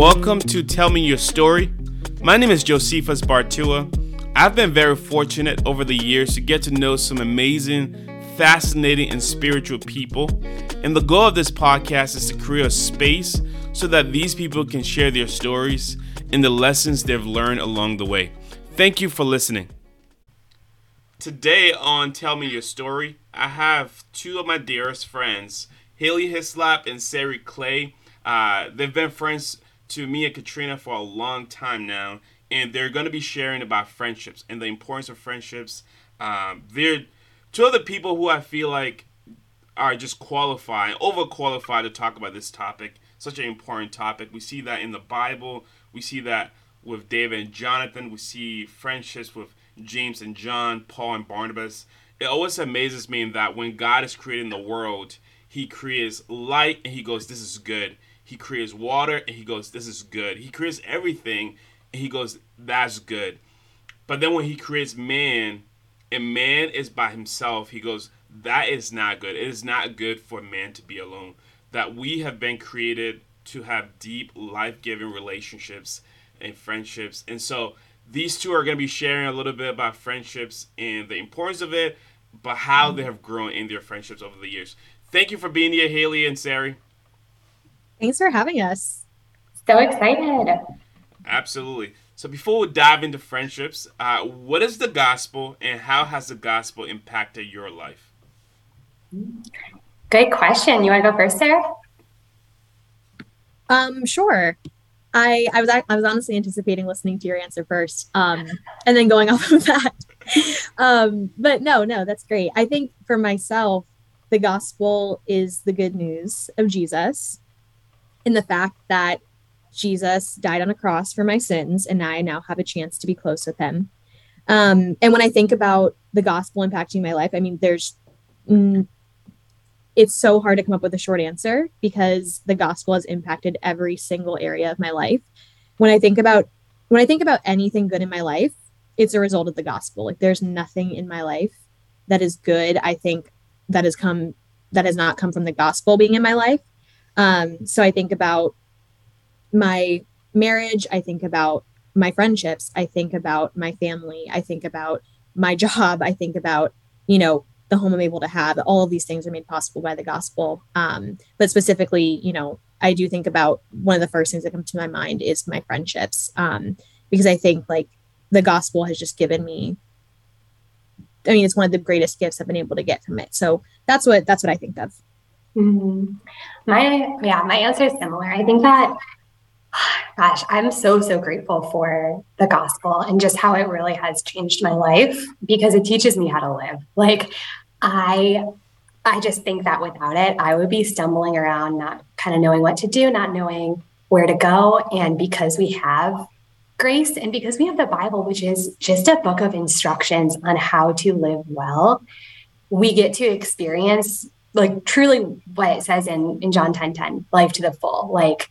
Welcome to Tell Me Your Story. My name is Josephus Bartuah. I've been very fortunate over the years to get to know some amazing, fascinating, and spiritual people. And the goal of this podcast is to create a space so that these people can share their stories and the lessons they've learned along the way. Thank you for listening. Today on Tell Me Your Story, I have two of my dearest friends, Haley Hislop and Sari Claye. Uh, they've been friends to me and Katrina for a long time now, and they're going to be sharing about friendships and the importance of friendships. Um, they're two of the people who I feel like are just qualified, overqualified to talk about this topic. Such an important topic. We see that in the Bible. We see that with David and Jonathan. We see friendships with James and John, Paul and Barnabas. It always amazes me that when God is creating the world, He creates light and He goes, "This is good." He creates water and he goes, This is good. He creates everything and he goes, That's good. But then when he creates man and man is by himself, he goes, That is not good. It is not good for man to be alone. That we have been created to have deep, life giving relationships and friendships. And so these two are going to be sharing a little bit about friendships and the importance of it, but how they have grown in their friendships over the years. Thank you for being here, Haley and Sari. Thanks for having us. So excited. Absolutely. So before we dive into friendships, uh, what is the gospel and how has the gospel impacted your life? Good question. You want to go first, Sari? Um, sure. I I was I was honestly anticipating listening to your answer first, um, and then going off of that. um, but no, no, that's great. I think for myself, the gospel is the good news of Jesus in the fact that Jesus died on a cross for my sins, and I now have a chance to be close with him. Um, and when I think about the gospel impacting my life, I mean, there's, mm, it's so hard to come up with a short answer because the gospel has impacted every single area of my life. When I think about, when I think about anything good in my life, it's a result of the gospel. Like there's nothing in my life that is good. I think that has come, that has not come from the gospel being in my life. Um, so I think about my marriage, I think about my friendships, I think about my family, I think about my job, I think about, you know, the home I'm able to have. All of these things are made possible by the gospel. Um, but specifically, you know, I do think about one of the first things that come to my mind is my friendships. Um, because I think like the gospel has just given me I mean, it's one of the greatest gifts I've been able to get from it. So that's what that's what I think of. Mm-hmm. My yeah, my answer is similar. I think that gosh, I'm so so grateful for the gospel and just how it really has changed my life because it teaches me how to live. Like I I just think that without it, I would be stumbling around not kind of knowing what to do, not knowing where to go and because we have grace and because we have the Bible which is just a book of instructions on how to live well, we get to experience like truly what it says in in John 10 10, life to the full. Like,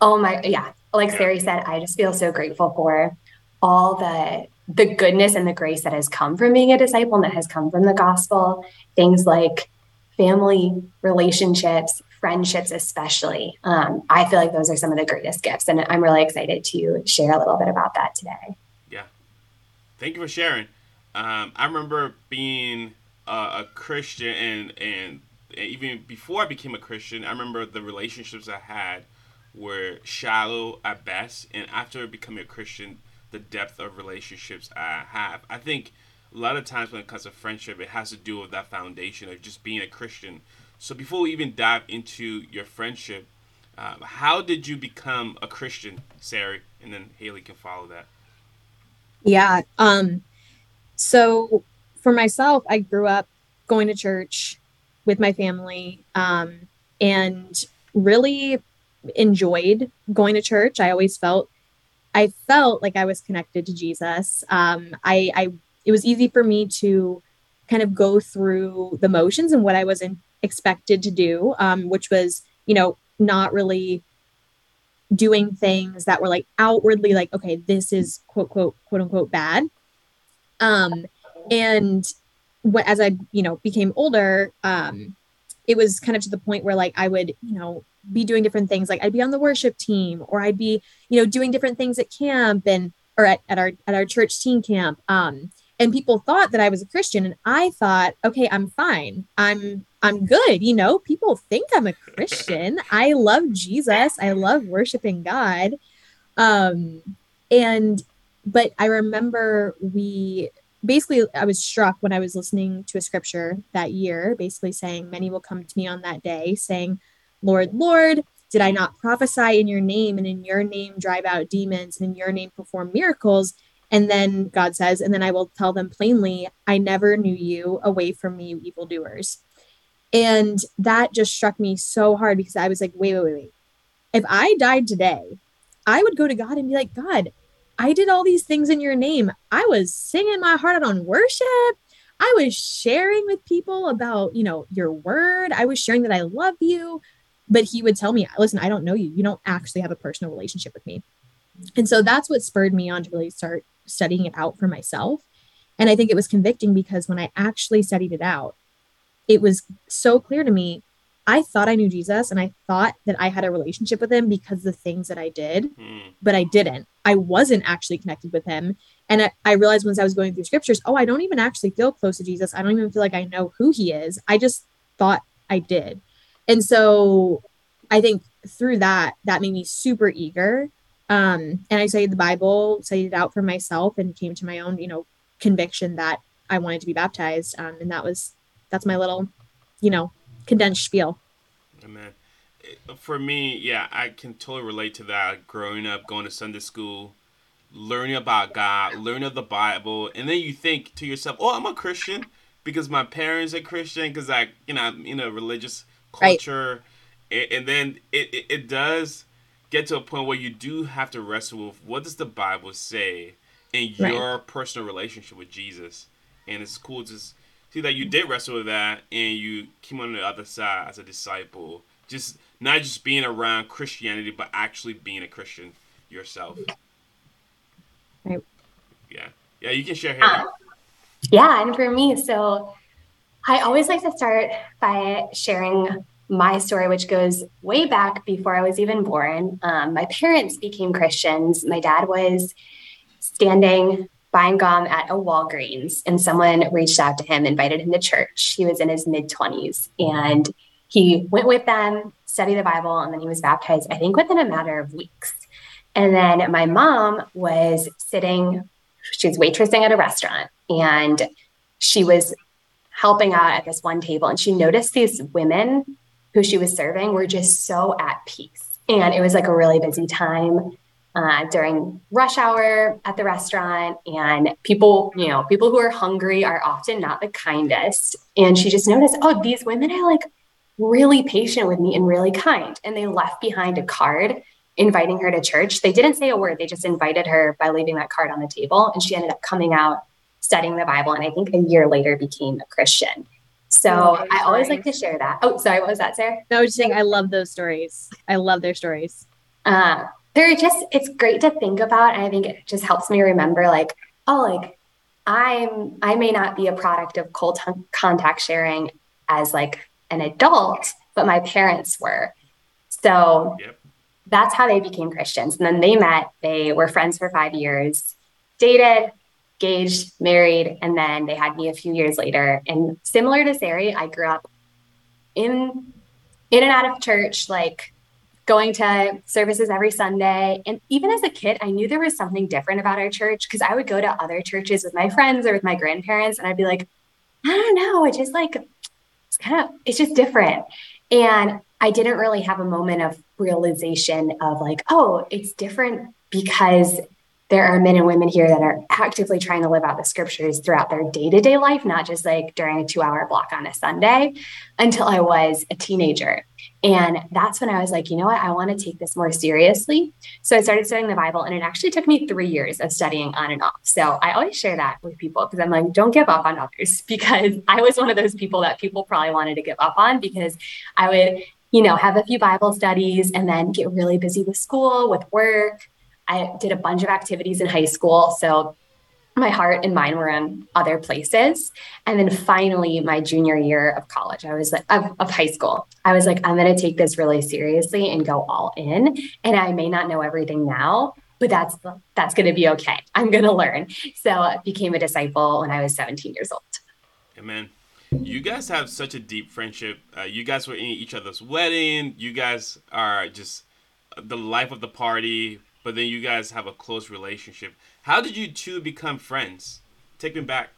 oh my yeah, like Sari said, I just feel so grateful for all the the goodness and the grace that has come from being a disciple and that has come from the gospel. Things like family relationships, friendships, especially. Um, I feel like those are some of the greatest gifts. And I'm really excited to share a little bit about that today. Yeah. Thank you for sharing. Um, I remember being uh, a Christian and and even before I became a Christian, I remember the relationships I had were shallow at best, and after becoming a Christian, the depth of relationships I have. I think a lot of times when it comes to friendship, it has to do with that foundation of just being a Christian. So before we even dive into your friendship, uh, how did you become a Christian, Sari? And then Haley can follow that. Yeah. Um. So for myself, I grew up going to church with my family um, and really enjoyed going to church. I always felt I felt like I was connected to Jesus. Um, I, I it was easy for me to kind of go through the motions and what I was in, expected to do, um, which was you know not really doing things that were like outwardly like okay this is quote quote quote unquote bad um and what, as I, you know, became older, um, it was kind of to the point where like I would, you know, be doing different things. Like I'd be on the worship team or I'd be, you know, doing different things at camp and or at, at our at our church teen camp. Um, and people thought that I was a Christian and I thought, okay, I'm fine. I'm I'm good, you know. People think I'm a Christian. I love Jesus. I love worshiping God. Um and but I remember we basically I was struck when I was listening to a scripture that year, basically saying, Many will come to me on that day, saying, Lord, Lord, did I not prophesy in your name and in your name drive out demons and in your name perform miracles? And then God says, and then I will tell them plainly, I never knew you away from me, you evildoers. And that just struck me so hard because I was like, wait, wait, wait, wait. If I died today, I would go to God and be like, God, I did all these things in your name. I was singing my heart out on worship. I was sharing with people about, you know, your word. I was sharing that I love you. But he would tell me, listen, I don't know you. You don't actually have a personal relationship with me. And so that's what spurred me on to really start studying it out for myself. And I think it was convicting because when I actually studied it out, it was so clear to me I thought I knew Jesus and I thought that I had a relationship with him because the things that I did, mm. but I didn't. I wasn't actually connected with him. And I, I, realized once I was going through scriptures, oh, I don't even actually feel close to Jesus. I don't even feel like I know who he is. I just thought I did. And so I think through that, that made me super eager. Um, and I studied the Bible, studied it out for myself, and came to my own, you know, conviction that I wanted to be baptized. Um, and that was, that's my little, you know, condensed spiel. Amen. Eh, for me, yeah, I can totally relate to that. Growing up, going to Sunday school, learning about God, learning of the Bible, and then you think to yourself, "Oh, I'm a Christian because my parents are Christian because I, you know, I'm in a religious culture," right. and, then it, it it does get to a point where you do have to wrestle with what does the Bible say in your personal relationship with Jesus, and it's cool to see that you did wrestle with that and you came on the other side as a disciple. Just not just being around Christianity, but actually being a Christian yourself. Right. Yeah. Yeah, you can share Um, yeah, and for me, so I always like to start by sharing my story, which goes way back before I was even born. Um, my parents became Christians. My dad was standing buying gum at a Walgreens, and someone reached out to him, invited him to church. He was in his mid 20s, and he went with them, studied the Bible, and then he was baptized, I think, within a matter of weeks. And then my mom was sitting, she was waitressing at a restaurant, and she was helping out at this one table, and she noticed these women who she was serving were just so at peace. And it was like a really busy time uh, during rush hour at the restaurant. And people, you know, people who are hungry are often not the kindest. And she just noticed, oh, these women are like really patient with me and really kind. And they left behind a card inviting her to church. They didn't say a word, they just invited her by leaving that card on the table. And she ended up coming out studying the Bible. And I think a year later became a Christian. So oh, I always like to share that. Oh, sorry, what was that, Sari? No, I was just saying I love those stories. I love their stories. Uh, they're just it's great to think about and i think it just helps me remember like oh like i'm i may not be a product of cold t- contact sharing as like an adult but my parents were. So yep. that's how they became christians. And then they met they were friends for five years dated engaged married and then they had me a few years later. And similar to sari i grew up in in and out of church like going to services every Sunday. And even as a kid, I knew there was something different about our church because I would go to other churches with my friends or with my grandparents, and I'd be like, I don't know, it just like, it's kind of, it's just different. And I didn't really have a moment of realization of like, oh, it's different because there are men and women here that are actively trying to live out the scriptures throughout their day to day life, not just like during a two hour block on a Sunday until I was a teenager. And that's when I was like, you know what? I want to take this more seriously. So I started studying the Bible, and it actually took me three years of studying on and off. So I always share that with people because I'm like, don't give up on others because I was one of those people that people probably wanted to give up on because I would, you know, have a few Bible studies and then get really busy with school, with work I did a bunch of activities in high school. So my heart and mind were in other places. And then finally, my junior year of college, I was like, of, of high school, I was like, I'm going to take this really seriously and go all in. And I may not know everything now, but that's that's going to be okay. I'm going to learn. So I became a disciple when I was 17 years old. Amen. You guys have such a deep friendship. Uh, you guys were in each other's wedding. You guys are just the life of the party, but then you guys have a close relationship. How did you two become friends? Take me back.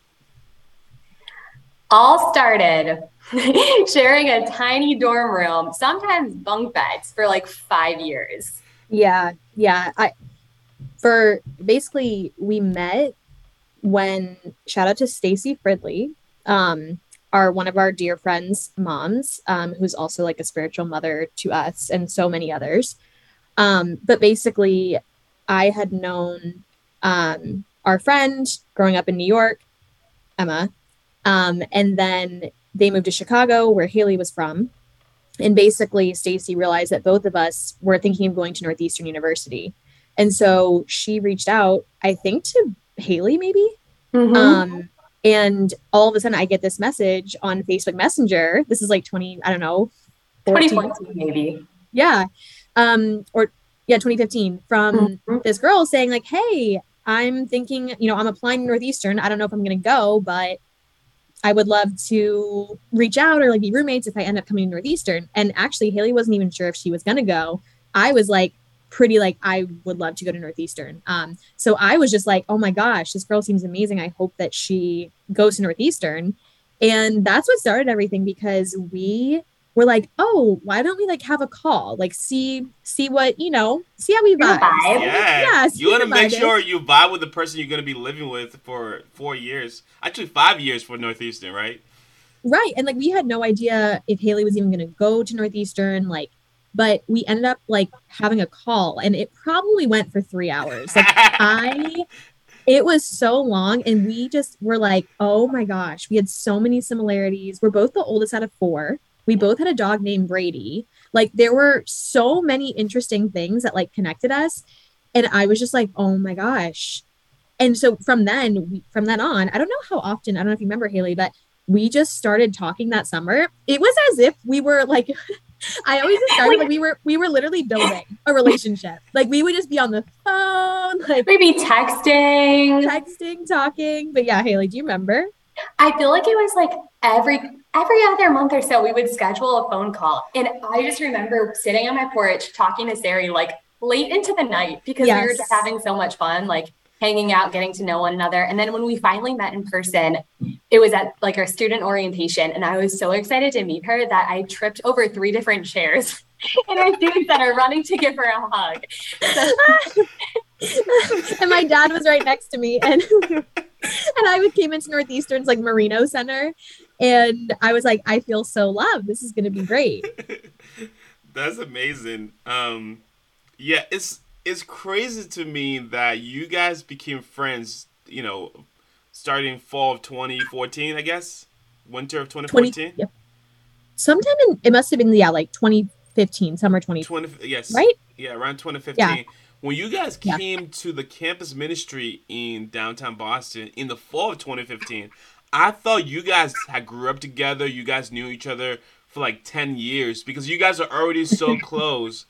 All started sharing a tiny dorm room, sometimes bunk beds for like five years. Yeah, yeah. I for basically we met when shout out to Stacy Fridley, um, our one of our dear friends' moms, um, who's also like a spiritual mother to us and so many others. Um, but basically, I had known um, our friend growing up in New York, Emma, um, and then they moved to Chicago, where Haley was from. And basically, Stacy realized that both of us were thinking of going to Northeastern University, and so she reached out, I think, to Haley maybe. Mm-hmm. Um, and all of a sudden, I get this message on Facebook Messenger. This is like 20, I don't know, 2014 maybe. Yeah. Um, or yeah, 2015 from mm-hmm. this girl saying, like, hey, I'm thinking, you know, I'm applying to Northeastern. I don't know if I'm going to go, but I would love to reach out or like be roommates if I end up coming to Northeastern. And actually, Haley wasn't even sure if she was going to go. I was like, pretty like I would love to go to Northeastern. Um, so I was just like, oh my gosh, this girl seems amazing. I hope that she goes to Northeastern. And that's what started everything because we we're like, oh, why don't we like have a call? Like see see what, you know, see how we vibe. Yeah. yeah you want to make sure you vibe with the person you're going to be living with for 4 years. Actually 5 years for Northeastern, right? Right. And like we had no idea if Haley was even going to go to Northeastern like but we ended up like having a call and it probably went for 3 hours. Like I it was so long and we just were like, "Oh my gosh, we had so many similarities. We're both the oldest out of 4 we both had a dog named Brady. Like there were so many interesting things that like connected us. And I was just like, oh my gosh. And so from then, we, from then on, I don't know how often, I don't know if you remember Haley, but we just started talking that summer. It was as if we were like, I always started like we were we were literally building a relationship. Like we would just be on the phone, like maybe texting, texting, talking. But yeah, Haley, do you remember? I feel like it was like every every other month or so we would schedule a phone call. And I just remember sitting on my porch talking to Sari like late into the night because yes. we were just having so much fun, like hanging out, getting to know one another. And then when we finally met in person, it was at like our student orientation. And I was so excited to meet her that I tripped over three different chairs in our student center running to give her a hug. So- and my dad was right next to me. And and I came into Northeastern's like Marino Center and I was like, I feel so loved. This is gonna be great. That's amazing. Um yeah, it's it's crazy to me that you guys became friends, you know, starting fall of 2014, I guess. Winter of 2014. 20, yeah. Sometime in it must have been yeah, like 2015, summer 20. 20 yes. Right? Yeah, around 2015. Yeah. When you guys came yeah. to the campus ministry in downtown Boston in the fall of 2015, I thought you guys had grew up together. You guys knew each other for like 10 years because you guys are already so close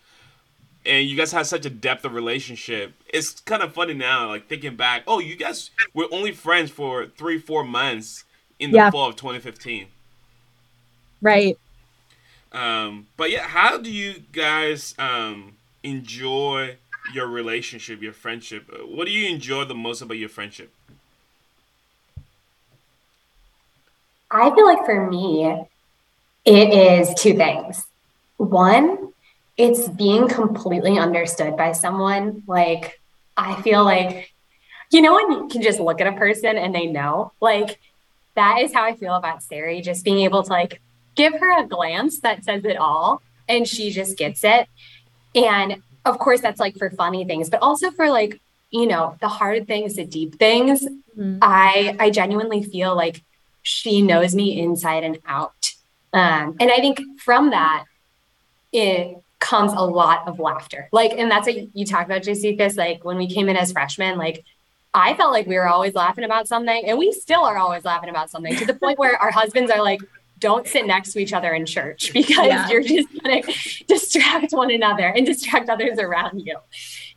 and you guys had such a depth of relationship. It's kind of funny now, like thinking back. Oh, you guys were only friends for three, four months in the yeah. fall of 2015. Right. Um, but yeah, how do you guys um, enjoy your relationship, your friendship? What do you enjoy the most about your friendship? I feel like for me, it is two things. One, it's being completely understood by someone. Like, I feel like, you know, when you can just look at a person and they know, like, that is how I feel about Sari, just being able to like give her a glance that says it all and she just gets it. And of course, that's like for funny things, but also for like, you know, the hard things, the deep things. Mm-hmm. I I genuinely feel like she knows me inside and out. Um, and I think from that, it comes a lot of laughter. Like, and that's what you talk about, Josephus. Like when we came in as freshmen, like I felt like we were always laughing about something, and we still are always laughing about something to the point where our husbands are like, don't sit next to each other in church because yeah. you're just going to distract one another and distract others around you.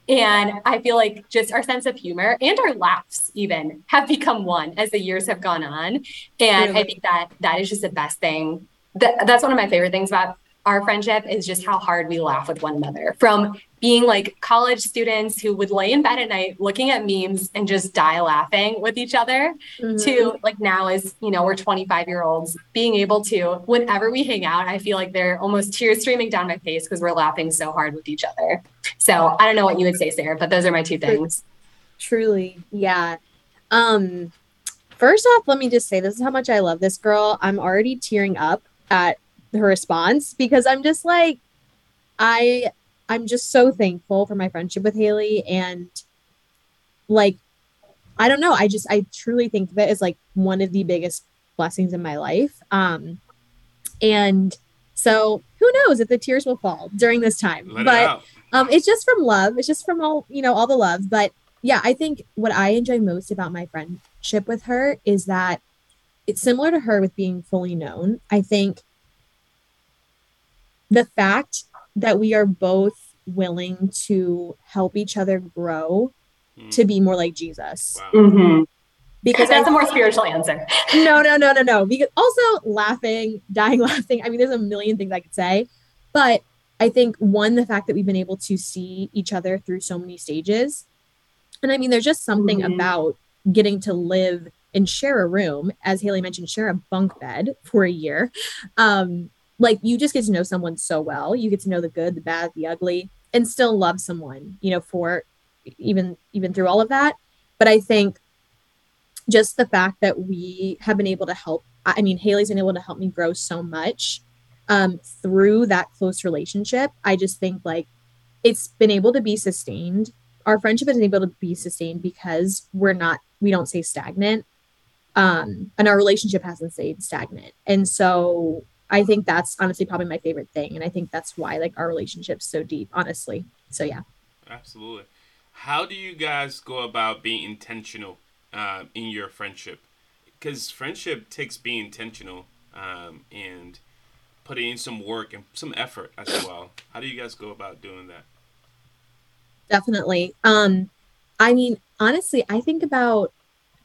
And I feel like just our sense of humor and our laughs even have become one as the years have gone on. And really? I think that that is just the best thing. That, that's one of my favorite things about our friendship is just how hard we laugh with one another from being like college students who would lay in bed at night looking at memes and just die laughing with each other mm-hmm. to like now as you know we're 25 year olds being able to whenever we hang out i feel like they're almost tears streaming down my face because we're laughing so hard with each other so i don't know what you would say sarah but those are my two things. Truly yeah. Um first off let me just say this is how much i love this girl. I'm already tearing up at her response because i'm just like i I'm just so thankful for my friendship with Haley and like I don't know, I just I truly think of it as like one of the biggest blessings in my life. Um and so who knows if the tears will fall during this time. Let but it um it's just from love. It's just from all, you know, all the love. But yeah, I think what I enjoy most about my friendship with her is that it's similar to her with being fully known. I think the fact that we are both willing to help each other grow mm. to be more like Jesus. Wow. Mm-hmm. Because that's I, a more spiritual answer. no, no, no, no, no. Because also laughing, dying laughing. I mean, there's a million things I could say, but I think one, the fact that we've been able to see each other through so many stages. And I mean, there's just something mm-hmm. about getting to live and share a room, as Haley mentioned, share a bunk bed for a year. Um, like you just get to know someone so well. You get to know the good, the bad, the ugly, and still love someone, you know, for even even through all of that. But I think just the fact that we have been able to help I mean, Haley's been able to help me grow so much um, through that close relationship. I just think like it's been able to be sustained. Our friendship has been able to be sustained because we're not, we don't stay stagnant. Um, and our relationship hasn't stayed stagnant. And so I think that's honestly probably my favorite thing. And I think that's why like our relationship's so deep, honestly. So yeah. Absolutely. How do you guys go about being intentional uh, in your friendship? Because friendship takes being intentional um, and putting in some work and some effort as well. How do you guys go about doing that? Definitely. Um, I mean, honestly, I think about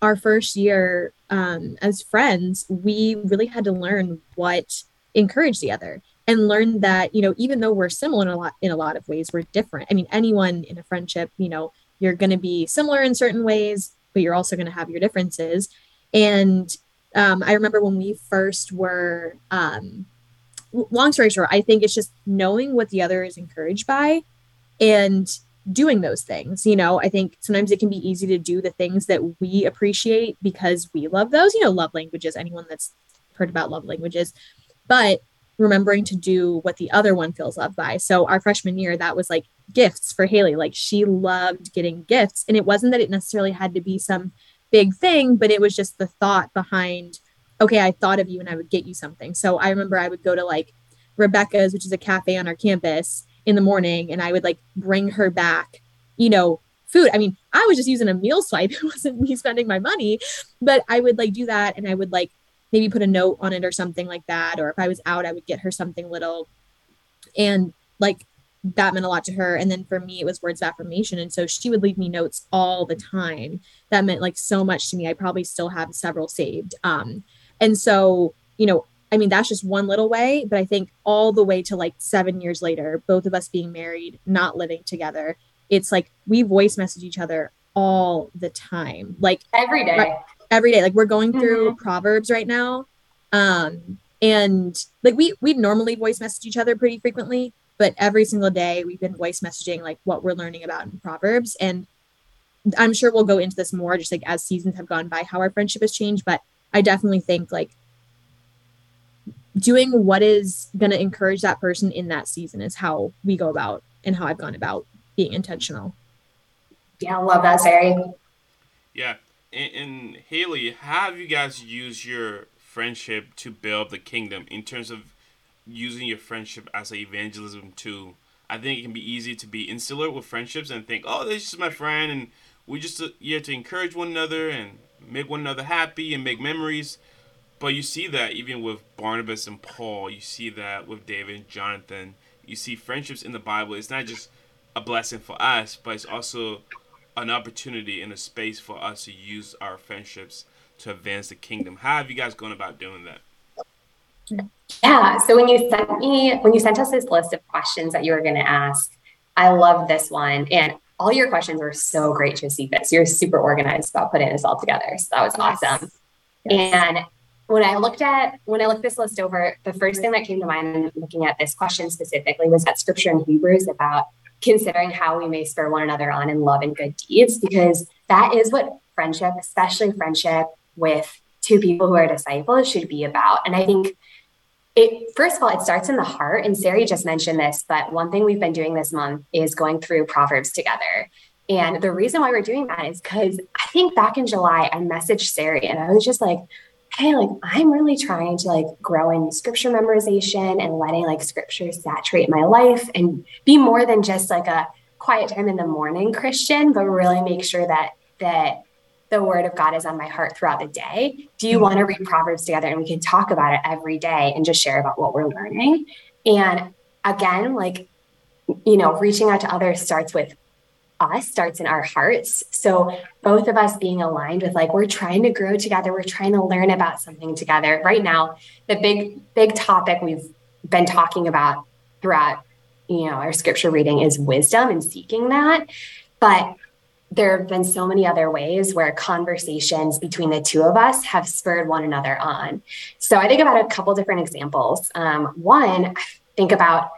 our first year um, as friends, we really had to learn what encourage the other and learn that you know even though we're similar in a lot in a lot of ways we're different i mean anyone in a friendship you know you're going to be similar in certain ways but you're also going to have your differences and um, i remember when we first were um, long story short i think it's just knowing what the other is encouraged by and doing those things you know i think sometimes it can be easy to do the things that we appreciate because we love those you know love languages anyone that's heard about love languages but remembering to do what the other one feels loved by. So our freshman year, that was like gifts for Haley. Like she loved getting gifts. And it wasn't that it necessarily had to be some big thing, but it was just the thought behind, okay, I thought of you and I would get you something. So I remember I would go to like Rebecca's, which is a cafe on our campus in the morning, and I would like bring her back, you know, food. I mean, I was just using a meal swipe. It wasn't me spending my money, but I would like do that and I would like maybe put a note on it or something like that. Or if I was out, I would get her something little. And like that meant a lot to her. And then for me, it was words of affirmation. And so she would leave me notes all the time. That meant like so much to me. I probably still have several saved. Um, and so, you know, I mean, that's just one little way, but I think all the way to like seven years later, both of us being married, not living together, it's like we voice message each other all the time. Like every day. Every day. Like we're going through mm-hmm. Proverbs right now. Um, and like we we normally voice message each other pretty frequently, but every single day we've been voice messaging like what we're learning about in Proverbs. And I'm sure we'll go into this more just like as seasons have gone by, how our friendship has changed. But I definitely think like doing what is going to encourage that person in that season is how we go about and how I've gone about being intentional. Yeah, I love that, Sari. Yeah, and, and Haley, how have you guys used your friendship to build the kingdom in terms of using your friendship as an evangelism tool? I think it can be easy to be insular with friendships and think, oh, this is my friend, and we just uh, here to encourage one another and make one another happy and make memories. But you see that even with Barnabas and Paul, you see that with David and Jonathan. You see friendships in the Bible. It's not just a blessing for us, but it's also an opportunity and a space for us to use our friendships to advance the kingdom. How have you guys gone about doing that? Yeah. So when you sent me, when you sent us this list of questions that you were going to ask, I love this one. And all your questions were so great, Josephus. You're super organized about putting this all together. So that was yes. awesome. Yes. And when I looked at when I looked this list over, the first thing that came to mind looking at this question specifically was that scripture in Hebrews about considering how we may spur one another on in love and good deeds, because that is what friendship, especially friendship with two people who are disciples, should be about. And I think it first of all, it starts in the heart. And Sari just mentioned this, but one thing we've been doing this month is going through Proverbs together. And the reason why we're doing that is because I think back in July, I messaged Sari and I was just like, hey, like I'm really trying to like grow in scripture memorization and letting like scripture saturate my life and be more than just like a quiet time in the morning Christian, but really make sure that that the word of God is on my heart throughout the day. Do you mm-hmm. want to read Proverbs together and we can talk about it every day and just share about what we're learning? And again, like, you know, reaching out to others starts with us, starts in our hearts. So both of us being aligned with like, we're trying to grow together, we're trying to learn about something together. Right now, the big, big topic we've been talking about throughout, you know, our scripture reading is wisdom and seeking that. But there have been so many other ways where conversations between the two of us have spurred one another on. So I think about a couple different examples. Um, one, think about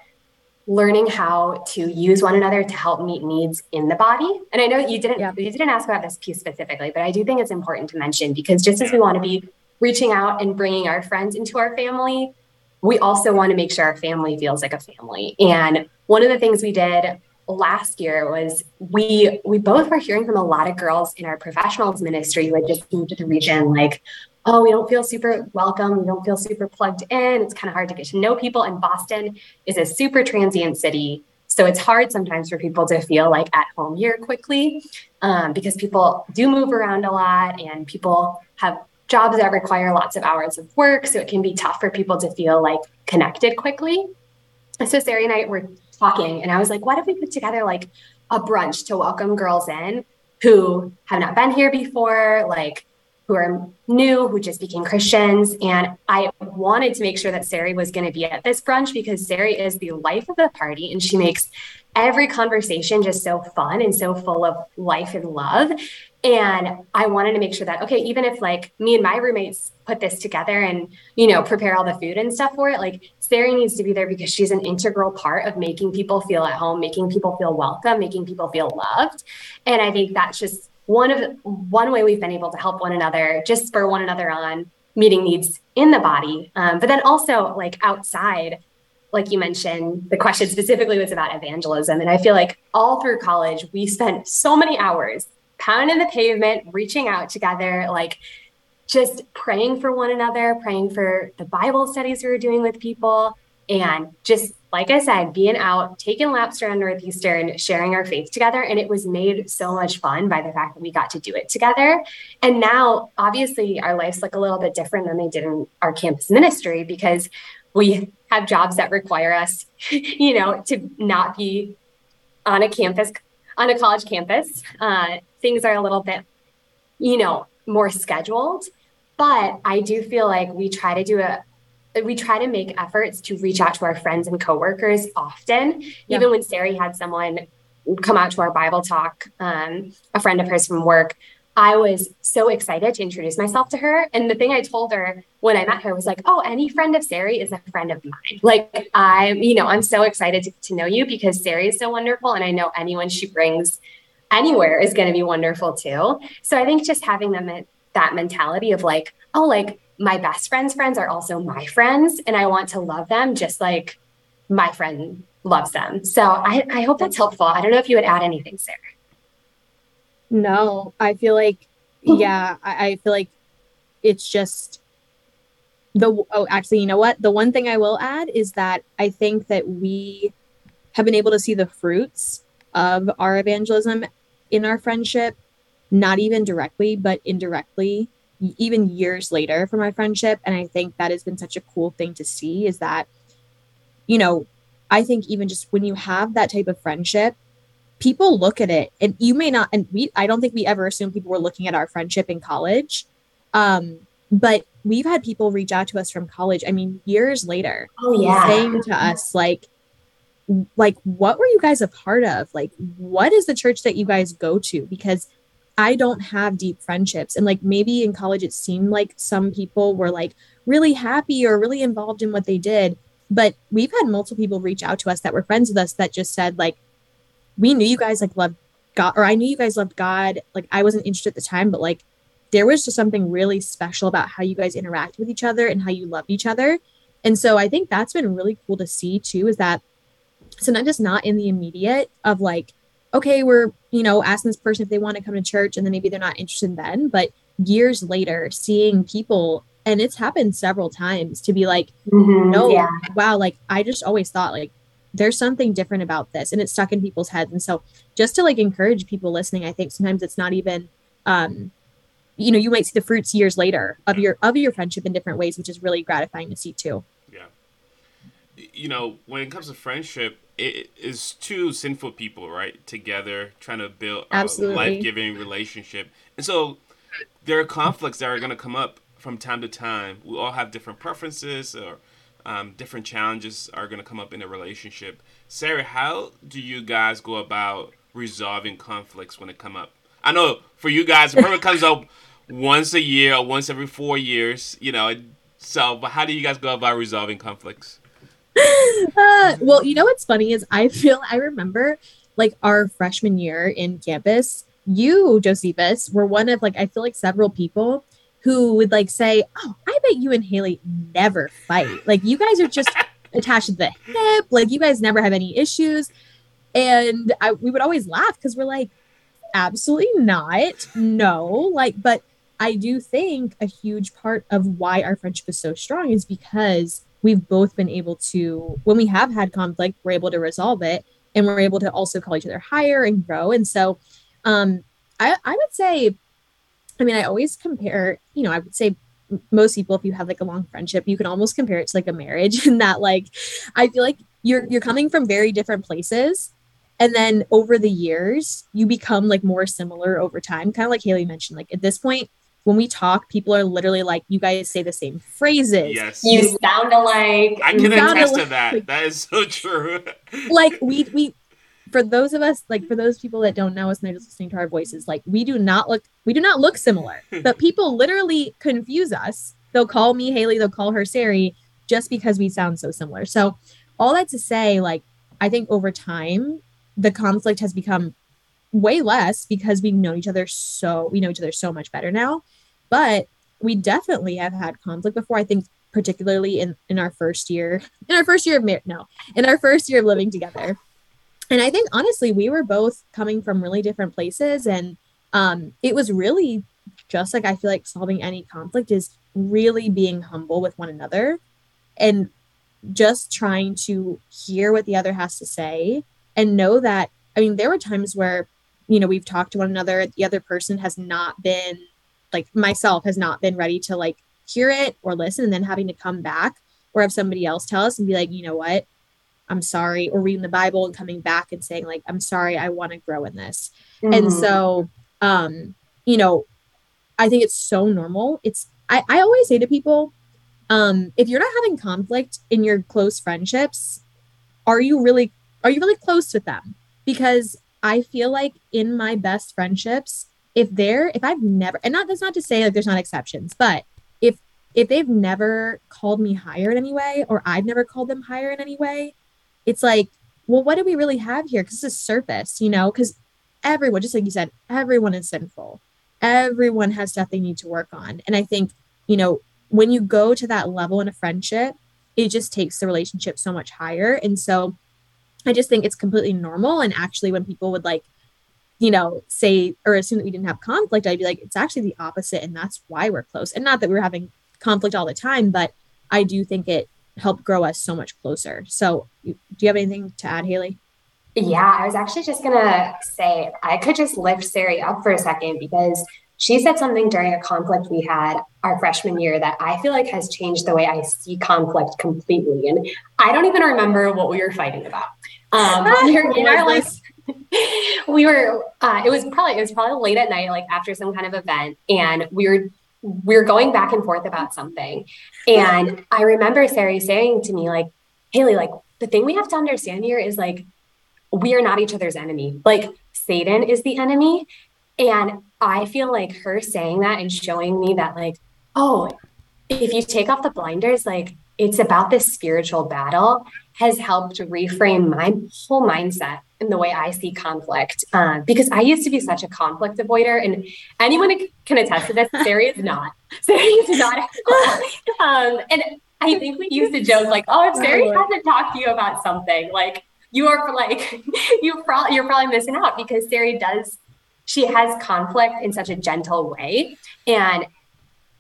learning how to use one another to help meet needs in the body. And I know you didn't yeah. you didn't ask about this piece specifically, but I do think it's important to mention because just as we want to be reaching out and bringing our friends into our family, we also want to make sure our family feels like a family. And one of the things we did last year was we we both were hearing from a lot of girls in our professionals ministry who had just moved to the region like oh we don't feel super welcome. We don't feel super plugged in. It's kind of hard to get to know people and boston is a super transient city so it's hard sometimes for people to feel like at home here quickly um, because people do move around a lot and people have jobs that require lots of hours of work so it can be tough for people to feel like connected quickly. So Sari and I were talking and I was like, what if we put together like a brunch to welcome girls in who have not been here before, like who are new, who just became Christians. And I wanted to make sure that Sari was going to be at this brunch because Sari is the life of the party and she makes every conversation just so fun and so full of life and love. And I wanted to make sure that, okay, even if like me and my roommates put this together and, you know, prepare all the food and stuff for it, like Sari needs to be there because she's an integral part of making people feel at home, making people feel welcome, making people feel loved. And I think that's just one of one way we've been able to help one another, just spur one another on meeting needs in the body. Um, but then also like outside, like you mentioned, the question specifically was about evangelism. And I feel like all through college, we spent so many hours pounding the pavement, reaching out together, like just praying for one another, praying for the Bible studies we were doing with people, and just like I said, being out, taking laps around Northeastern, sharing our faith together. And it was made so much fun by the fact that we got to do it together. And now, obviously, our lives look a little bit different than they did in our campus ministry because we have jobs that require us, you know, to not be on a campus, on a college campus. Uh, things are a little bit, you know, more scheduled. But I do feel like we try to do a we try to make efforts to reach out to our friends and coworkers often. Yeah. Even when Sari had someone come out to our Bible talk, um, a friend of hers from work, I was so excited to introduce myself to her. And the thing I told her when I met her was like, oh, any friend of Sari is a friend of mine. Like I'm, you know, I'm so excited to, to know you because Sari is so wonderful. And I know anyone she brings anywhere is going to be wonderful too. So I think just having them that mentality of like, oh, like my best friend's friends are also my friends, and I want to love them just like my friend loves them. So I, I hope that's helpful. I don't know if you would add anything, Sari. No, I feel like, yeah, I, I feel like it's just the oh actually you know what the one thing i will add is that i think that we have been able to see the fruits of our evangelism in our friendship not even directly, but indirectly, even years later from my friendship. And I think that has been such a cool thing to see is that, you know, I think even just when you have that type of friendship, people look at it and you may not, and we, I don't think we ever assumed people were looking at our friendship in college. Um, but we've had people reach out to us from college. I mean, years later, oh, yeah. saying to us, like, like what were you guys a part of? Like what is the church that you guys go to? Because i don't have deep friendships. And like maybe in college it seemed like some people were like really happy or really involved in what they did. But we've had multiple people reach out to us that were friends with us that just said like we knew you guys like loved god or i knew you guys loved god. Like i wasn't interested at the time but like there was just something really special about how you guys interact with each other and how you loved each other. And so i think that's been really cool to see too is that sometimes it's not in the immediate of like, okay, we're, you know, asking this person if they want to come to church and then maybe they're not interested then. But years later, seeing people, and it's happened several times to be like, mm-hmm, no, yeah. wow, like I just always thought like there's something different about this and it's stuck in people's heads. And so just to like encourage people listening, I think sometimes it's not even um you know, you might see the fruits years later of your of your friendship in different ways, which is really gratifying to see too. Yeah. You know, when it comes to friendship, it is two sinful people, right, together trying to build a life-giving relationship. And so there are conflicts that are going to come up from time to time. We all have different preferences or um, different challenges are going to come up in a relationship. Sari, how do you guys go about resolving conflicts when it come up? I know for you guys, it probably comes up once a year or once every four years, you know. So, but how do you guys go about resolving conflicts? Uh, well, you know what's funny is I feel I remember like our freshman year in campus, you, Josephus, were one of like I feel like several people who would like say, "Oh, I bet you and Haley never fight. Like you guys are just attached to the hip. Like you guys never have any issues." And I, we would always laugh because we're like, "Absolutely not. No." Like, but I do think a huge part of why our friendship is so strong is because we've both been able to, when we have had conflict, we're able to resolve it and we're able to also call each other higher and grow. And so um, I, I would say, I mean, I always compare, you know, I would say most people, if you have like a long friendship, you can almost compare it to like a marriage in that like I feel like you're you're coming from very different places. And then over the years, you become like more similar over time. Kind of like Haley mentioned, like at this point, when we talk, people are literally like, "You guys say the same phrases. Yes, you sound alike." I can attest alike. to that. That is so true. like we we, for those of us, like for those people that don't know us and they're just listening to our voices, like we do not look we do not look similar, but people literally confuse us. They'll call me Haley, they'll call her Sari, just because we sound so similar. So all that to say, like I think over time the conflict has become way less because we know each other so we know each other so much better now but we definitely have had conflict before. I think particularly in in our first year, in our first year of marriage, no, in our first year of living together. And I think honestly, we were both coming from really different places, and um, it was really just like I feel like solving any conflict is really being humble with one another, and just trying to hear what the other has to say and know that. I mean, there were times where you know we've talked to one another, the other person has not been like myself has not been ready to like hear it or listen and then having to come back or have somebody else tell us and be like, you know what? I'm sorry, or reading the Bible and coming back and saying, like, I'm sorry, I want to grow in this. Mm-hmm. And so, um, you know, I think it's so normal. It's I, I always say to people, um, if you're not having conflict in your close friendships, are you really are you really close with them? Because I feel like in my best friendships, if they're if I've never and not that's not to say like there's not exceptions, but if if they've never called me higher in any way or I've never called them higher in any way, it's like, well, what do we really have here? Because it's a surface, you know, because everyone, just like you said, everyone is sinful. Everyone has stuff they need to work on. And I think, you know, when you go to that level in a friendship, it just takes the relationship so much higher. And so I just think it's completely normal. And actually, when people would like you know, say or assume that we didn't have conflict, I'd be like, it's actually the opposite. And that's why we're close. And not that we are having conflict all the time, but I do think it helped grow us so much closer. So, do you have anything to add, Haley? Yeah, I was actually just gonna say I could just lift Sari up for a second because she said something during a conflict we had our freshman year that I feel like has changed the way I see conflict completely. And I don't even remember what we were fighting about. Um, we were in our like, we were. Uh, it was probably it was probably late at night, like after some kind of event, and we were we were going back and forth about something. And I remember Sari saying to me, like, Haley, like the thing we have to understand here is like we are not each other's enemy. Like Satan is the enemy. And I feel like her saying that and showing me that, like, oh, if you take off the blinders, like it's about this spiritual battle has helped reframe my whole mindset in the way I see conflict. Uh, because I used to be such a conflict avoider, and anyone can attest to this. Sari is not. Sari is not. um, and I think we used to joke like, "Oh, if Sari hasn't talked to you about something, like you are like you probably you're probably missing out because Sari does she has conflict in such a gentle way and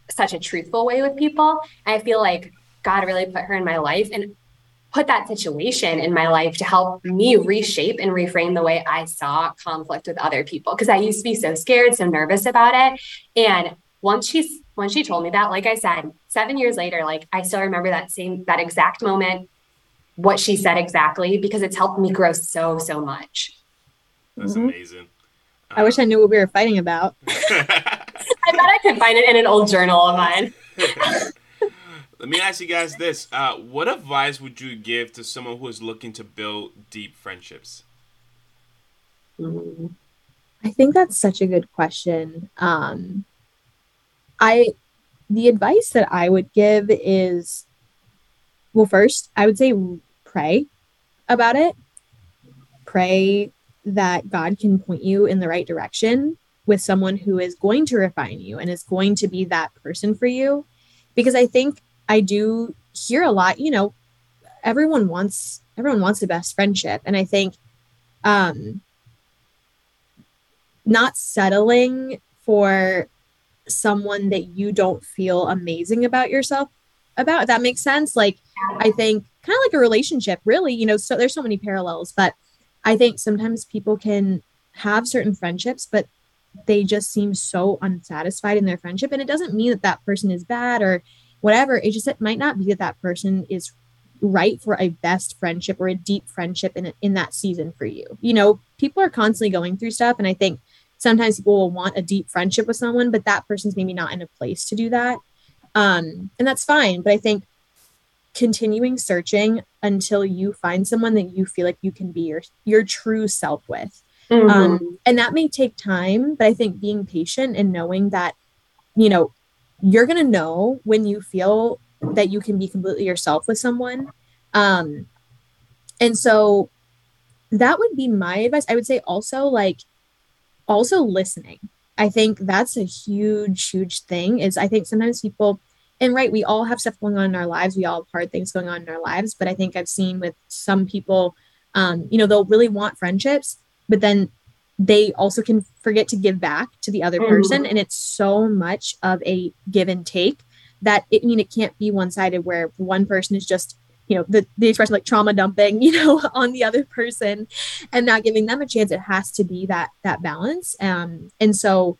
such a truthful way with people. I feel like God really put her in my life and put that situation in my life to help me reshape and reframe the way I saw conflict with other people because I used to be so scared, so nervous about it. And once she's once she told me that, like I said, seven years later, like I still remember that same that exact moment what she said exactly because it's helped me grow so so much. That's mm-hmm. amazing. I wish I knew what we were fighting about. I bet I could find it in an old journal of mine. Let me ask you guys this: uh, What advice would you give to someone who is looking to build deep friendships? I think that's such a good question. Um, I the advice that I would give is well, first, I would say pray about it. Pray that God can point you in the right direction with someone who is going to refine you and is going to be that person for you. Because I think I do hear a lot, you know, everyone wants everyone wants the best friendship. And I think um not settling for someone that you don't feel amazing about yourself about that makes sense like I think kind of like a relationship, really, you know, so there's so many parallels, but I think sometimes people can have certain friendships, but they just seem so unsatisfied in their friendship. And it doesn't mean that that person is bad or whatever. It just, it might not be that that person is right for a best friendship or a deep friendship in, in that season for you. You know, people are constantly going through stuff. And I think sometimes people will want a deep friendship with someone, but that person's maybe not in a place to do that. Um, and that's fine. But I think continuing searching until you find someone that you feel like you can be your your true self with mm-hmm. um, and that may take time but i think being patient and knowing that you know you're going to know when you feel that you can be completely yourself with someone um, and so that would be my advice i would say also like also listening i think that's a huge huge thing is i think sometimes people and right, we all have stuff going on in our lives. We all have hard things going on in our lives. But I think I've seen with some people, um, you know, they'll really want friendships, but then they also can forget to give back to the other person. Mm-hmm. And it's so much of a give and take that it I mean it can't be one-sided where one person is just you know the, the expression like trauma dumping you know on the other person and not giving them a chance it has to be that that balance um and so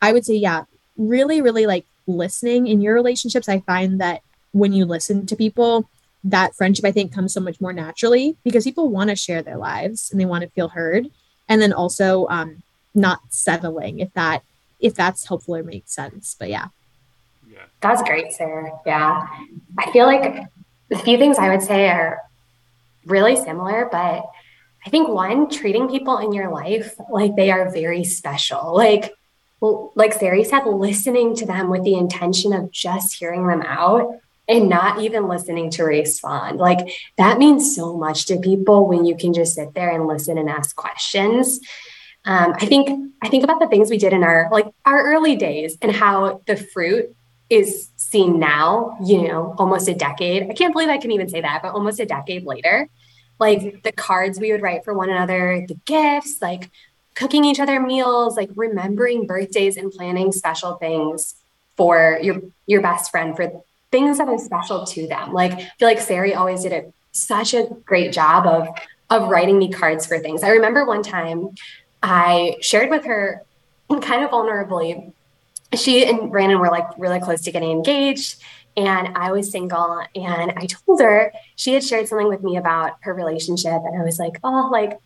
i would say yeah really really like listening in your relationships, I find that when you listen to people, that friendship I think comes so much more naturally because people want to share their lives and they want to feel heard. And then also um, not settling if that if that's helpful or makes sense. But yeah. Yeah. That's great, Sarah. Yeah. I feel like the few things I would say are really similar, but I think one, treating people in your life like they are very special. Like like Sari said, listening to them with the intention of just hearing them out and not even listening to respond. Like that means so much to people when you can just sit there and listen and ask questions. Um, I think I think about the things we did in our like our early days and how the fruit is seen now, you know, almost a decade. I can't believe I can even say that, but almost a decade later. Like the cards we would write for one another, the gifts, like cooking each other meals, like remembering birthdays and planning special things for your your best friend for things that are special to them. Like I feel like Sari always did a such a great job of of writing me cards for things. I remember one time I shared with her kind of vulnerably. She and Brandon were like really close to getting engaged and I was single and I told her she had shared something with me about her relationship and I was like, "Oh, like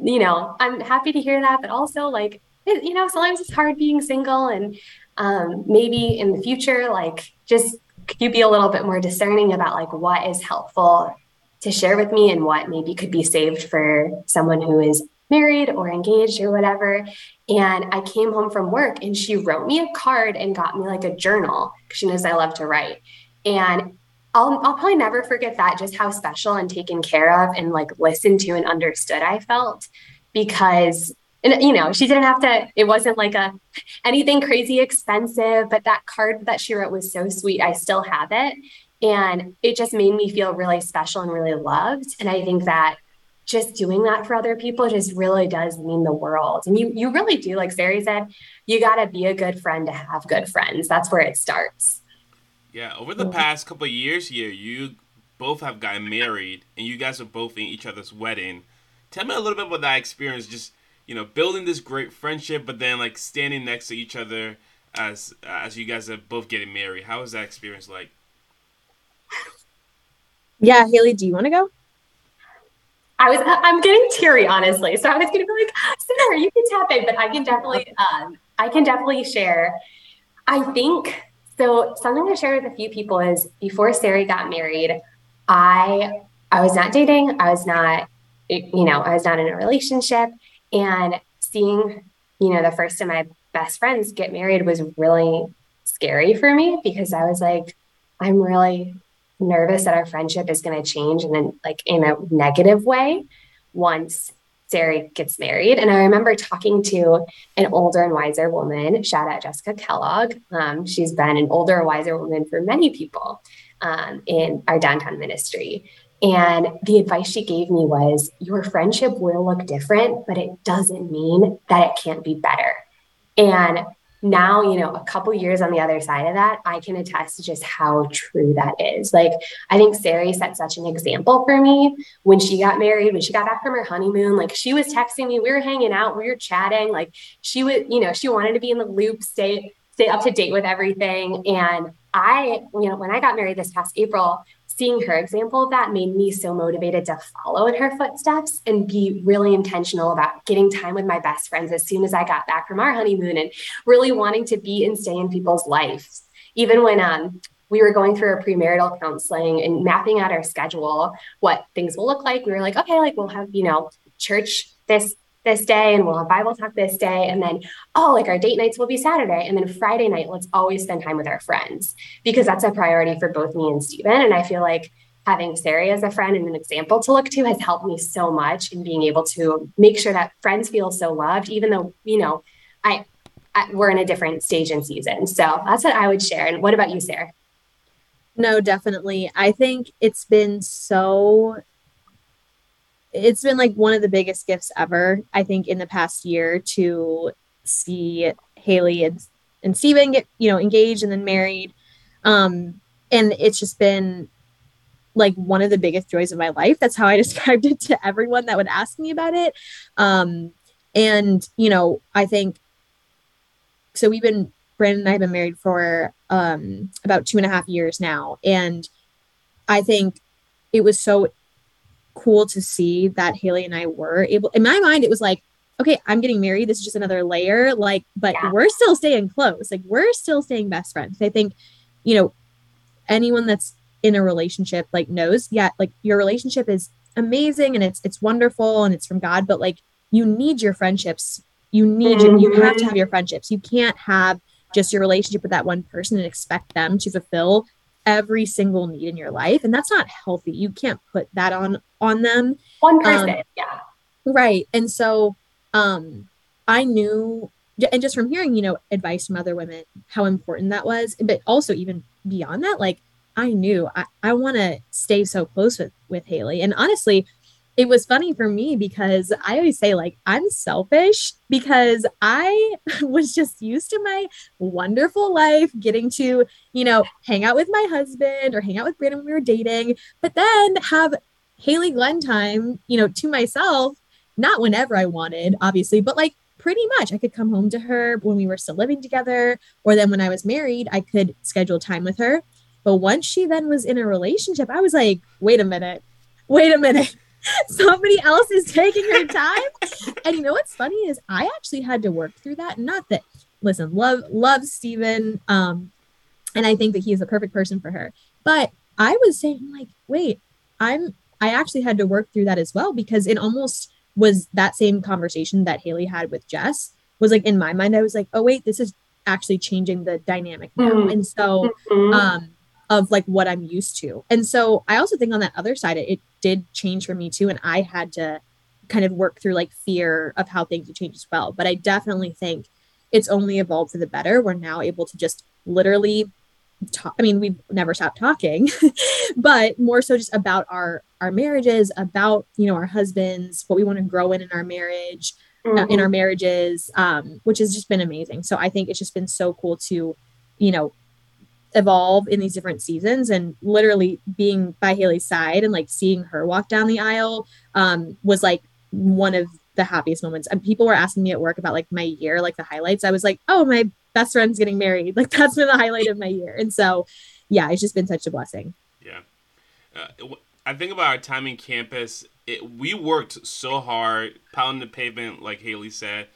you know, I'm happy to hear that, but also like it, you know, sometimes it's hard being single and um, maybe in the future like just could you be a little bit more discerning about like what is helpful to share with me and what maybe could be saved for someone who is married or engaged or whatever. And I came home from work and she wrote me a card and got me like a journal because she knows I love to write. And I'll, I'll probably never forget that, just how special and taken care of and like listened to and understood I felt because and you know she didn't have to it wasn't like a anything crazy expensive but that card that she wrote was so sweet. I still have it. And it just made me feel really special and really loved. And i think that just doing that for other people just really does mean the world. And you you really do like Sari said you got to be a good friend to have good friends. That's where it starts. Yeah over the past couple years here you both have gotten married and you guys are both in each other's wedding. Tell me a little bit about that experience just you know, building this great friendship, but then like standing next to each other as as you guys are both getting married. How was that experience like? Yeah, Haley, do you want to go? I was I'm getting teary honestly, so I was gonna be like, Sarah, you can tap in, but I can definitely um I can definitely share. I think so. Something I shared with a few people is before Sari got married, I I was not dating. I was not, you know, I was not in a relationship. And seeing, you know, the first of my best friends get married was really scary for me because I was like, I'm really nervous that our friendship is going to change and then like in a negative way once Sari gets married. And I remember talking to an older and wiser woman, shout out Jessica Kellogg. Um, she's been an older, wiser woman for many people um, in our downtown ministry. And the advice she gave me was your friendship will look different, but it doesn't mean that it can't be better. And now, you know, a couple years on the other side of that, I can attest to just how true that is. Like, I think Sari set such an example for me when she got married, when she got back from her honeymoon. Like, she was texting me, we were hanging out, we were chatting. Like, she would, you know, she wanted to be in the loop, stay, stay up to date with everything. And I, you know, when I got married this past April, seeing her example of that made me so motivated to follow in her footsteps and be really intentional about getting time with my best friends as soon as I got back from our honeymoon and really wanting to be and stay in people's lives. Even when um, we were going through our premarital counseling and mapping out our schedule, what things will look like, we were like, okay, like we'll have, you know, church this this day and we'll have Bible talk this day. And then, oh, like our date nights will be Saturday. And then Friday night, let's always spend time with our friends because that's a priority for both me and Stephen. And I feel like having Sari as a friend and an example to look to has helped me so much in being able to make sure that friends feel so loved, even though, you know, I, I we're in a different stage and season. So that's what I would share. And what about you, Sarah? No, definitely. I think it's been so it's been like one of the biggest gifts ever, I think, in the past year to see Haley and, and Steven get, you know, engaged and then married. Um, and it's just been like one of the biggest joys of my life. That's how I described it to everyone that would ask me about it. Um, and, you know, I think so we've been, Brandon and I have been married for um, about two and a half years now. And I think it was so cool to see that Haley and I were able in my mind it was like okay I'm getting married. This is just another layer. Like but yeah. we're still staying close. Like we're still staying best friends. I think you know anyone that's in a relationship like knows yeah like your relationship is amazing and it's it's wonderful and it's from God but like you need your friendships. You need mm-hmm. you have to have your friendships. You can't have just your relationship with that one person and expect them to fulfill every single need in your life and that's not healthy. You can't put that on on them. One um, person um, yeah. right and so um i knew and just from hearing you know advice from other women how important that was but also even beyond that like i knew i, I want to stay so close with with haley and honestly it was funny for me because I always say, like, I'm selfish because I was just used to my wonderful life, getting to, you know, hang out with my husband or hang out with Brandon when we were dating, but then have Haley Glenn time, you know, to myself, not whenever I wanted, obviously, but like pretty much I could come home to her when we were still living together, or then when I was married, I could schedule time with her. But once she then was in a relationship, I was like, wait a minute, wait a minute. Somebody else is taking her time. and you know what's funny is I actually had to work through that. Not that, listen, love, love Steven. Um, and I think that he is the perfect person for her. But I was saying, like, wait, I'm I actually had to work through that as well because it almost was that same conversation that Haley had with Jess was like in my mind, I was like, oh wait, this is actually changing the dynamic now. Mm-hmm. And so mm-hmm. um of like what I'm used to. And so I also think on that other side, it, it did change for me too. And I had to kind of work through like fear of how things would change as well. But I definitely think it's only evolved for the better. We're now able to just literally talk. I mean, we've never stopped talking, but more so just about our our marriages, about you know our husbands, what we want to grow in in our marriage, mm-hmm. uh, in our mm-hmm. marriages, um, which has just been amazing. So I think it's just been so cool to, you know, evolve in these different seasons and literally being by Haley's side and like seeing her walk down the aisle um, was like one of the happiest moments. And people were asking me at work about like my year, like the highlights. I was like, oh, my best friend's getting married. Like that's been the highlight of my year. And so, yeah, it's just been such a blessing. Yeah. Uh, I think about our time in campus. It, we worked so hard, pounding the pavement, like Haley said,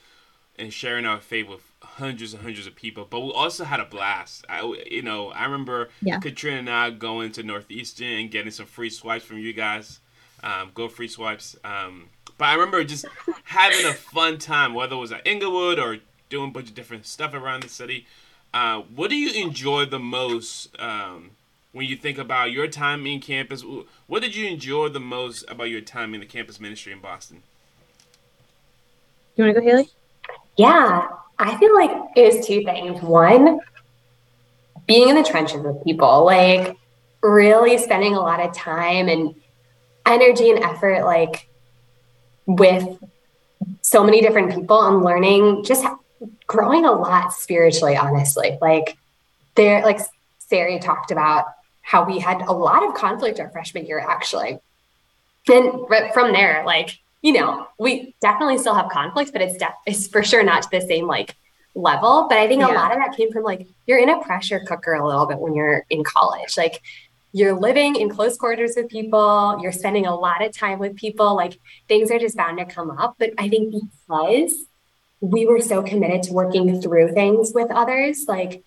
and sharing our faith with hundreds and hundreds of people. But we also had a blast. I, you know, I remember yeah. Katrina and I going to Northeastern and getting some free swipes from you guys. Um, go free swipes. Um, but I remember just having a fun time, whether it was at Inglewood or doing a bunch of different stuff around the city. Uh, what do you enjoy the most um, when you think about your time in campus? What did you enjoy the most about your time in the campus ministry in Boston? You want to go, Haley? Yeah, I feel like it was two things. One, being in the trenches with people, like really spending a lot of time and energy and effort, like with so many different people and learning just growing a lot spiritually, honestly. Like there, like Sari talked about how we had a lot of conflict our freshman year, actually. And from there, like, you know, we definitely still have conflict, but it's, de- it's for sure not to the same like level. But I think yeah. a lot of that came from like, you're in a pressure cooker a little bit when you're in college. Like, you're living in close quarters with people, you're spending a lot of time with people, like things are just bound to come up. But I think because we were so committed to working through things with others. Like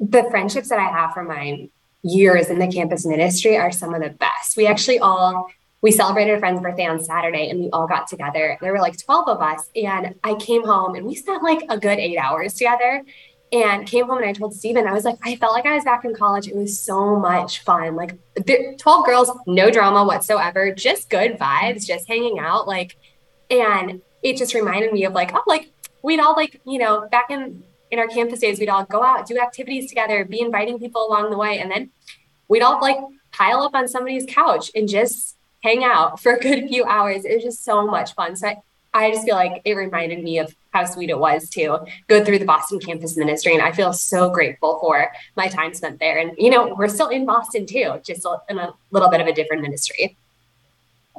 the friendships that I have from my years in the campus ministry are some of the best. We actually all we celebrated a friend's birthday on Saturday and we all got together. There were like 12 of us. And I came home and we spent like a good eight hours together and came home and I told Steven, I was like, I felt like I was back in college. It was so much fun. Like 12 girls, no drama whatsoever, just good vibes, just hanging out. Like, and it just reminded me of like, oh, like we'd all like, you know, back in in our campus days, we'd all go out, do activities together, be inviting people along the way, and then we'd all like pile up on somebody's couch and just hang out for a good few hours. It was just so much fun. So I, I just feel like it reminded me of how sweet it was to go through the Boston campus ministry. And I feel so grateful for my time spent there. And, you know, we're still in Boston too, just in a little bit of a different ministry.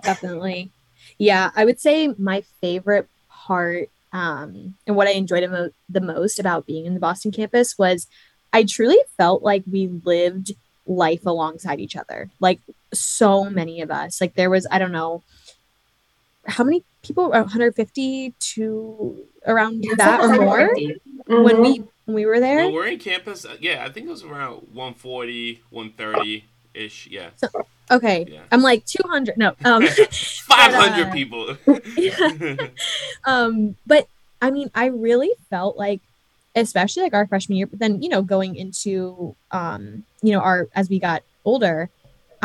Definitely. Yeah, I would say my favorite part um, and what I enjoyed the most about being in the Boston campus was I truly felt like we lived life alongside each other. Like so many of us. Like there was, I don't know, how many people 150 to around yeah, that or more mm-hmm. when we when we were there well, we're in campus uh, yeah i think it was around 140 130 ish yeah so, Okay. Yeah. I'm like 200. No. Um 500 uh, people. um but I mean, I really felt like especially like our freshman year, but then, you know, going into um, you know, our as we got older,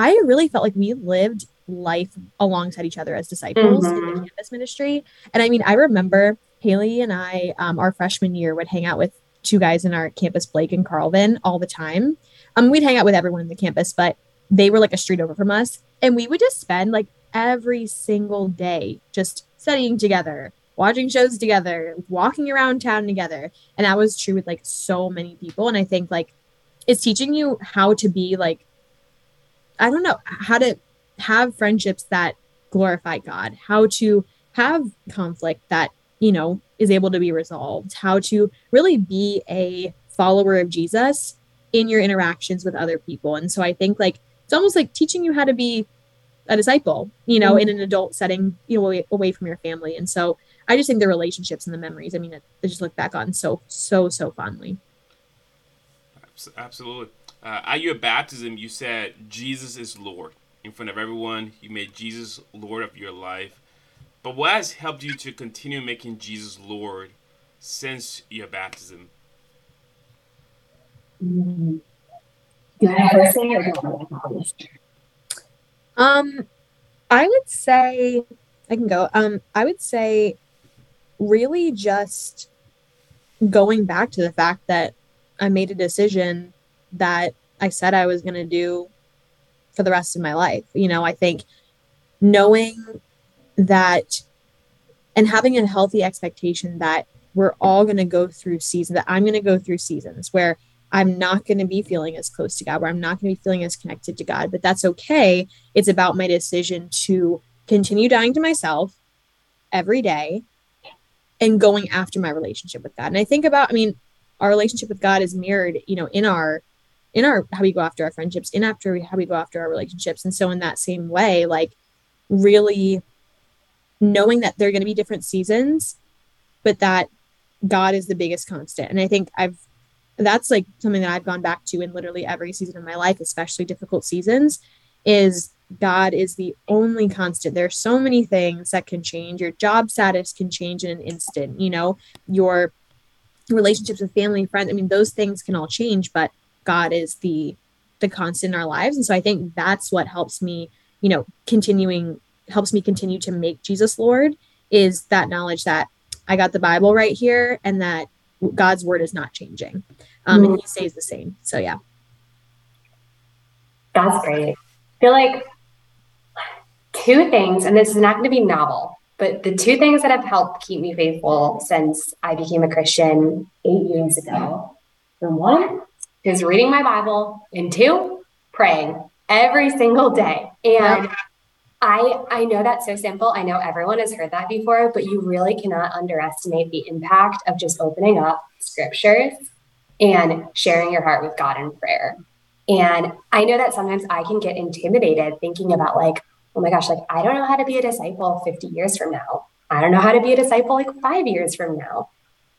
I really felt like we lived life alongside each other as disciples mm-hmm. in the mm-hmm. campus ministry. And I mean, I remember Haley and I, um, our freshman year, would hang out with two guys in our campus, Blake and Carlvin, all the time. Um, we'd hang out with everyone in the campus, but they were like a street over from us. And we would just spend like every single day just studying together, watching shows together, walking around town together. And that was true with like so many people. And I think like it's teaching you how to be like, I don't know, how to have friendships that glorify God, how to have conflict that, you know, is able to be resolved, how to really be a follower of Jesus in your interactions with other people. And so I think like it's almost like teaching you how to be a disciple, you know, mm-hmm. in an adult setting, you know, away, away, from your family. And so I just think the relationships and the memories, I mean, I just look back on so, so, so fondly. Absolutely. Uh, at your baptism, you said Jesus is Lord in front of everyone. You made Jesus Lord of your life. But what has helped you to continue making Jesus Lord since your baptism? Mm-hmm. Um, I would say I can go. Um, I would say really just going back to the fact that I made a decision that I said I was going to do for the rest of my life. You know, I think knowing that and having a healthy expectation that we're all going to go through seasons, that I'm going to go through seasons where I'm not going to be feeling as close to God, where I'm not going to be feeling as connected to God, but that's okay. It's about my decision to continue dying to myself every day and going after my relationship with God. And I think about, I mean, our relationship with God is mirrored, you know, in our in our how we go after our friendships, in after how we go after our relationships. And so in that same way, like really knowing that there are going to be different seasons, but that God is the biggest constant. And I think I've that's like something that I've gone back to in literally every season of my life, especially difficult seasons, is God is the only constant. There are so many things that can change. Your job status can change in an instant, you know, your relationships with family, and friends. I mean, those things can all change, but God is the the constant in our lives. And so I think that's what helps me, you know, continuing helps me continue to make Jesus Lord is that knowledge that I got the Bible right here and that God's word is not changing. Um, mm-hmm. and he stays the same. So yeah. That's great. I feel like two things, and this is not going to be novel, but the two things that have helped keep me faithful since I became a Christian eight years ago. And one is reading my Bible, and two, praying every single day. And I I know that's so simple. I know everyone has heard that before, but you really cannot underestimate the impact of just opening up scriptures and sharing your heart with God in prayer. And I know that sometimes I can get intimidated thinking about like, oh my gosh, like I don't know how to be a disciple 50 years from now. I don't know how to be a disciple like 5 years from now.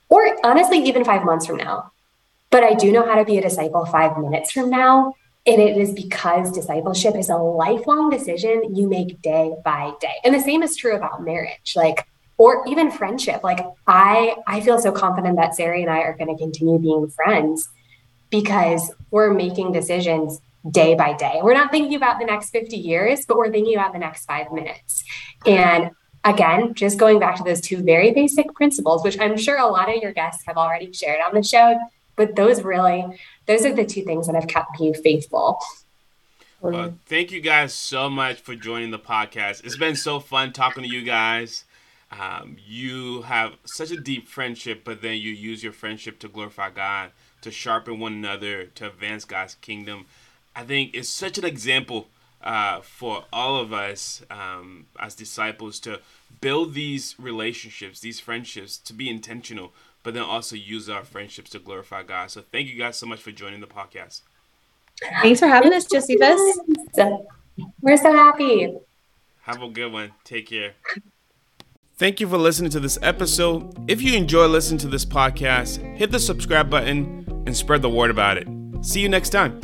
Or honestly even 5 months from now. But I do know how to be a disciple 5 minutes from now and it is because discipleship is a lifelong decision you make day by day. And the same is true about marriage, like, or even friendship. Like, I, I feel so confident that Sarah and I are going to continue being friends because we're making decisions day by day. We're not thinking about the next 50 years, but we're thinking about the next five minutes. And again, just going back to those two very basic principles, which I'm sure a lot of your guests have already shared on the show, but those really those are the two things that have kept me faithful. Well, thank you guys so much for joining the podcast. It's been so fun talking to you guys. Um, you have such a deep friendship but then you use your friendship to glorify god to sharpen one another to advance god's kingdom. I think it's such an example uh, for all of us um, as disciples to build these relationships, these friendships, to be intentional but then also use our friendships to glorify God. So thank you guys so much for joining the podcast. Thanks for having us, Josephus. We're so happy. Have a good one. Take care. Thank you for listening to this episode. If you enjoy listening to this podcast, hit the subscribe button and spread the word about it. See you next time.